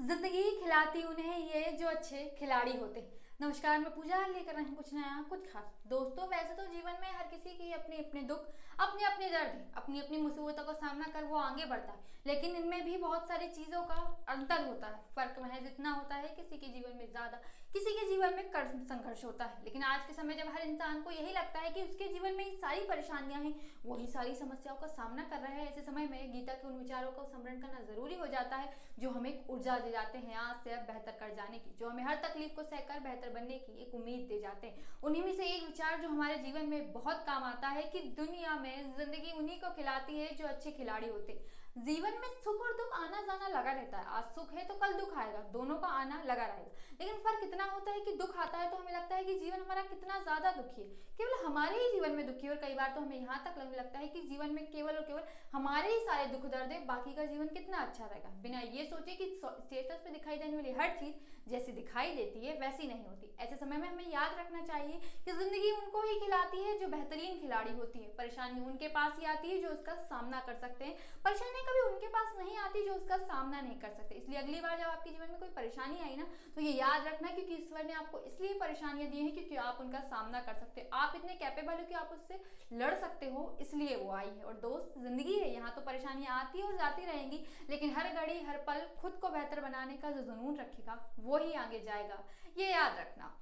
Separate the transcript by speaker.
Speaker 1: ज़िंदगी खिलाती उन्हें ये जो अच्छे खिलाड़ी होते। नमस्कार, मैं पूजा लेकर रही कुछ नया, कुछ खास। दोस्तों, वैसे तो जीवन में हर किसी की अपने अपने दुख अपने अपने दर्द अपनी अपनी मुसीबतों का सामना कर वो आगे बढ़ता है। लेकिन इनमें भी बहुत सारी चीज़ों का अंतर होता है। फ़र्क महज इतना होता है, किसी के जीवन में ज़्यादा, किसी के जीवन में कर संघर्ष होता है। लेकिन आज के समय जब हर इंसान को यही लगता है कि उसके जीवन में सारी परेशानियाँ हैं, वही सारी समस्याओं का सामना कर रहा है, ऐसे समय में गीता के उन विचारों का स्मरण करना ज़रूरी हो जाता है, जो हमें ऊर्जा दे जाते हैं आज से अब बेहतर कर जाने की, जो हमें हर तकलीफ़ को सहकर बेहतर बनने की एक उम्मीद दे जाते हैं। उन्हीं में से एक विचार जो हमारे जीवन में बहुत काम आता है कि दुनिया में ज़िंदगी उन्हीं को खिलाती है जो अच्छे खिलाड़ी होते जीवन में सुख और दुख आना जाना लगा रहता है। आज सुख है तो कल दुख आएगा। दोनों का आना लगा रहेगा। लेकिन फ़र्क इतना होता है कि दुख आता है तो हमें लगता है कि जीवन हमारा कितना ज़्यादा दुखी है। केवल हमारे ही जीवन में दुखी और कई बार तो हमें यहाँ तक लगने लगता है कि जीवन में केवल और केवल हमारे ही सारे दुख दर्द है। बाकी का जीवन कितना अच्छा रहेगा। बिना ये सोचे कि स्टेटस पे दिखाई देने वाली हर चीज़ जैसी दिखाई देती है, वैसी नहीं होती। ऐसे समय में हमें याद रखना चाहिए कि ज़िंदगी उनको ही खिलाती है जो बेहतरीन खिलाड़ी होती है। परेशानी उनके पास ही आती है जो उसका सामना कर सकते हैं। परेशानी परेशानी कभी उनके पास नहीं आती जो उसका सामना नहीं कर सकते। इसलिए अगली बार जब आपके जीवन में कोई परेशानी आई ना तो ये याद रखना क्योंकि ईश्वर ने आपको इसलिए परेशानियाँ दी हैं क्योंकि आप उनका सामना कर सकते। हो आप इतने कैपेबल हो कि आप उससे लड़ सकते हो, इसलिए वो आई है। और दोस्त, ज़िंदगी है, यहाँ तो परेशानियाँ आती और जाती रहेंगी, लेकिन हर घड़ी, हर पल खुद को बेहतर बनाने का जो जुनून रखेगा, वो आगे जाएगा। ये याद रखना।